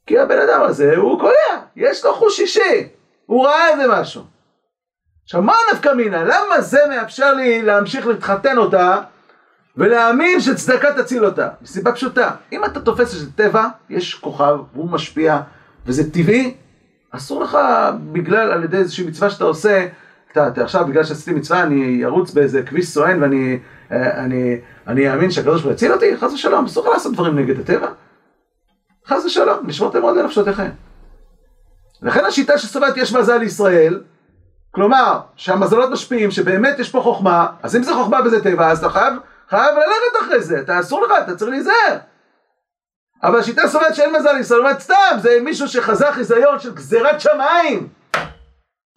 כי הבן אדם הזה הוא קולע, יש לו חוש אישי, הוא ראה איזה משהו. עכשיו מה נפקא מינה? למה זה מאפשר לי להמשיך להתחתן אותה ולהאמין שצדקה תציל אותה? מסיבה פשוטה, אם אתה תופס שזה טבע, יש כוכב והוא משפיע וזה טבעי, אסור לך בגלל, על ידי איזושהי מצווה שאתה עושה, אתה, עכשיו בגלל שעשיתי מצווה אני ארוץ באיזה כביש סואן ואני אה, אני, אני אאמין שהקדוש ברוך הוא יציל אותי, חס ושלום, אסור לעשות דברים נגד הטבע. חס ושלום, לשמור מאוד לנפשותיכם. לכן השיטה שסובבת יש מזל לישראל, כלומר שהמזלות משפיעים, שבאמת יש פה חוכמה, אז אם זה חוכמה וזה טבע, אז אתה חייב, חייב ללכת אחרי זה, אתה אסור לך, אתה צריך להיזהר. אבל השיטה סובבת שאין מזל לישראל, אומרת סתם, זה מישהו שחזה חיזיון של גזירת שמיים.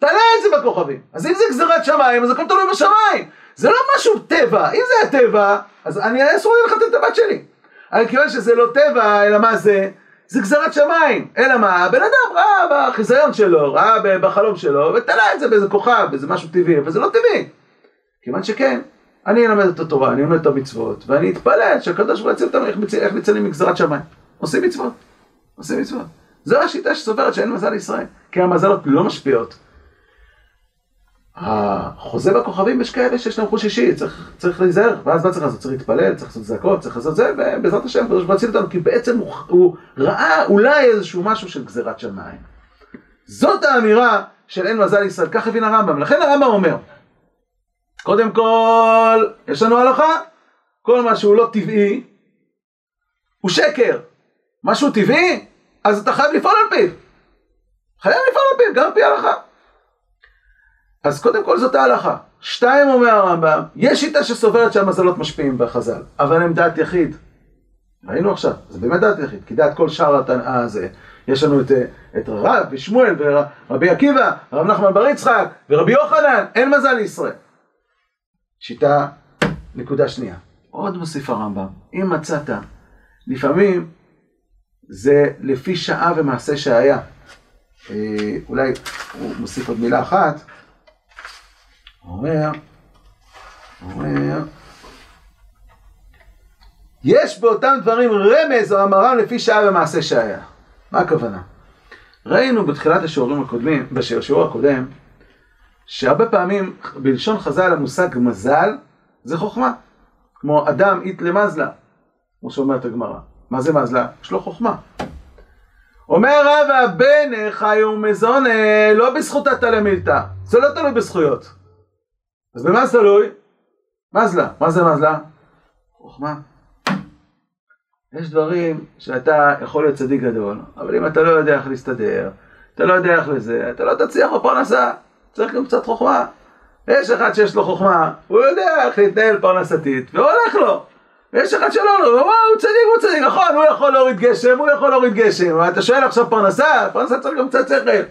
תעלה את זה בכוכבים. אז אם זה גזירת שמיים, אז הכל תלוי בשמיים. זה לא משהו טבע, אם זה היה טבע, אז אני אסור לי לחתן את הבת שלי. אבל כיוון שזה לא טבע, אלא מה זה? זה גזרת שמיים. אלא מה? הבן אדם ראה בחיזיון שלו, ראה בחלום שלו, ותלה את זה באיזה כוכב, באיזה משהו טבעי, אבל זה לא טבעי. כיוון שכן, אני אלמד את התורה, אני אלמד את המצוות, ואני אתפלל שהקדוש ברוך הוא יציל אותנו איך ניצלים מגזרת שמיים. עושים מצוות, עושים מצוות. זו השיטה שסוברת שאין מזל לישראל, כי המזלות לא משפיעות. החוזה בכוכבים יש כאלה שיש להם חוש אישי, צריך, צריך להיזהר, ואז מה צריך לעשות? צריך להתפלל, צריך לעשות זעקות, צריך לעשות זה, ובעזרת השם, הקדוש ברוך אותנו, כי בעצם הוא, הוא ראה אולי איזשהו משהו של גזירת שמיים. זאת האמירה של אין מזל ישראל, כך הבין הרמב"ם, לכן הרמב"ם אומר, קודם כל, יש לנו הלכה, כל מה שהוא לא טבעי, הוא שקר. משהו טבעי, אז אתה חייב לפעול על פיו. חייב לפעול על פיו, גם על פי ההלכה. אז קודם כל זאת ההלכה. שתיים אומר הרמב"ם, יש שיטה שסוברת שהמזלות משפיעים בחז"ל, אבל הם דעת יחיד. ראינו עכשיו, זה באמת דעת יחיד, כי דעת כל שאר התנאה הזה. יש לנו את, את רב ושמואל ורבי עקיבא, רב נחמן בר יצחק ורבי יוחנן, אין מזל לישראל. שיטה, נקודה שנייה. עוד מוסיף הרמב"ם, אם מצאת, לפעמים זה לפי שעה ומעשה שהיה. אה, אולי הוא מוסיף עוד מילה אחת. אומר, אומר, יש באותם דברים רמז או המר"ם לפי שעה ומעשה שהיה. מה הכוונה? ראינו בתחילת השיעורים הקודמים, בשיעור הקודם, שהרבה פעמים בלשון חז"ל המושג מזל זה חוכמה. כמו אדם אית למזלה, כמו שאומרת הגמרא. מה זה מזלה? יש לו חוכמה. אומר רב הבן חיו מזונה לא בזכות התלמילתא, זה לא תלוי בזכויות. אז במה זה תלוי? מזלה. מה זה מזלה? חוכמה. יש דברים שאתה יכול להיות צדיק גדול, אבל אם אתה לא יודע איך להסתדר, אתה לא יודע איך לזה, אתה לא תצליח בפרנסה, צריך גם קצת חוכמה. יש אחד שיש לו חוכמה, הוא יודע איך להתנהל פרנסתית, והולך לו. ויש אחד שלא, הוא אומר, הוא צדיק, הוא צדיק, נכון, הוא יכול להוריד גשם, הוא יכול להוריד גשם, אבל אתה שואל עכשיו פרנסה, פרנסה צריך גם קצת שכל.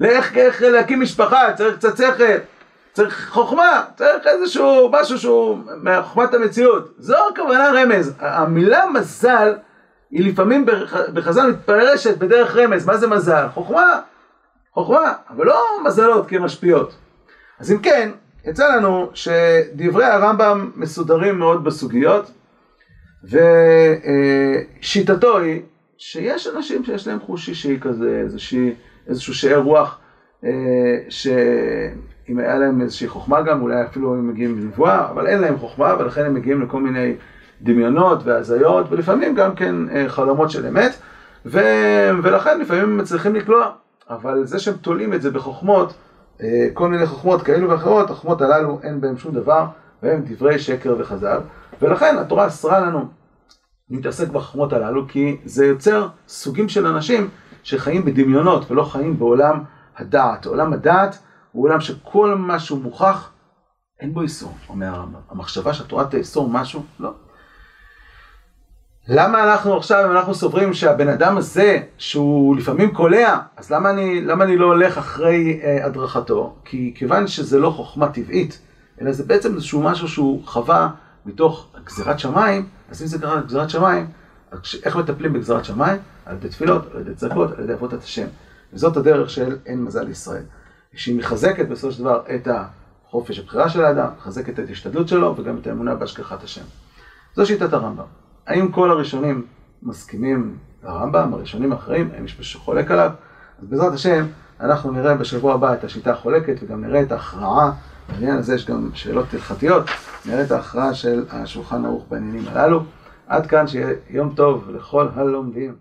לאיך איך להקים משפחה, צריך קצת שכל. צריך חוכמה, צריך איזשהו משהו שהוא מחוכמת המציאות. זו הכוונה רמז. המילה מזל היא לפעמים בחז"ל מתפרשת בדרך רמז. מה זה מזל? חוכמה. חוכמה, אבל לא מזלות כמשפיעות. אז אם כן, יצא לנו שדברי הרמב"ם מסודרים מאוד בסוגיות, ושיטתו היא שיש אנשים שיש להם חוש אישי כזה, איזושהי, איזשהו שאר רוח, אה, ש... אם היה להם איזושהי חוכמה גם, אולי אפילו הם מגיעים לנבואה, אבל אין להם חוכמה, ולכן הם מגיעים לכל מיני דמיונות והזיות, ולפעמים גם כן אה, חלומות של אמת, ו... ולכן לפעמים הם מצליחים לקלוע. אבל זה שהם תולים את זה בחוכמות, אה, כל מיני חוכמות כאלו ואחרות, החוכמות הללו אין בהם שום דבר, והם דברי שקר וחז"ל, ולכן התורה אסרה לנו להתעסק בחוכמות הללו, כי זה יוצר סוגים של אנשים שחיים בדמיונות ולא חיים בעולם הדעת. עולם הדעת הוא עולם שכל מה שהוא מוכח, אין בו איסור, אומר הרמב"ם. המחשבה שהתורה תאסור משהו, לא. למה אנחנו עכשיו, אם אנחנו סוברים שהבן אדם הזה, שהוא לפעמים קולע, אז למה אני, למה אני לא הולך אחרי אה, הדרכתו? כי כיוון שזה לא חוכמה טבעית, אלא זה בעצם איזשהו משהו שהוא חווה מתוך גזירת שמיים, אז אם זה קרה לגזירת שמיים, איך מטפלים בגזירת שמיים? על ידי תפילות, על ידי צעקות, על ידי עבודת השם. וזאת הדרך של אין מזל ישראל. שהיא מחזקת בסופו של דבר את החופש הבחירה של האדם, מחזקת את ההשתדלות שלו וגם את האמונה בהשגחת השם. זו שיטת הרמב"ם. האם כל הראשונים מסכימים לרמב"ם, הראשונים האחרים, האם יש מישהו שחולק עליו? אז בעזרת השם, אנחנו נראה בשבוע הבא את השיטה החולקת וגם נראה את ההכרעה, בעניין הזה יש גם שאלות הלכתיות, נראה את ההכרעה של השולחן ערוך בעניינים הללו. עד כאן שיהיה יום טוב לכל הלומדים.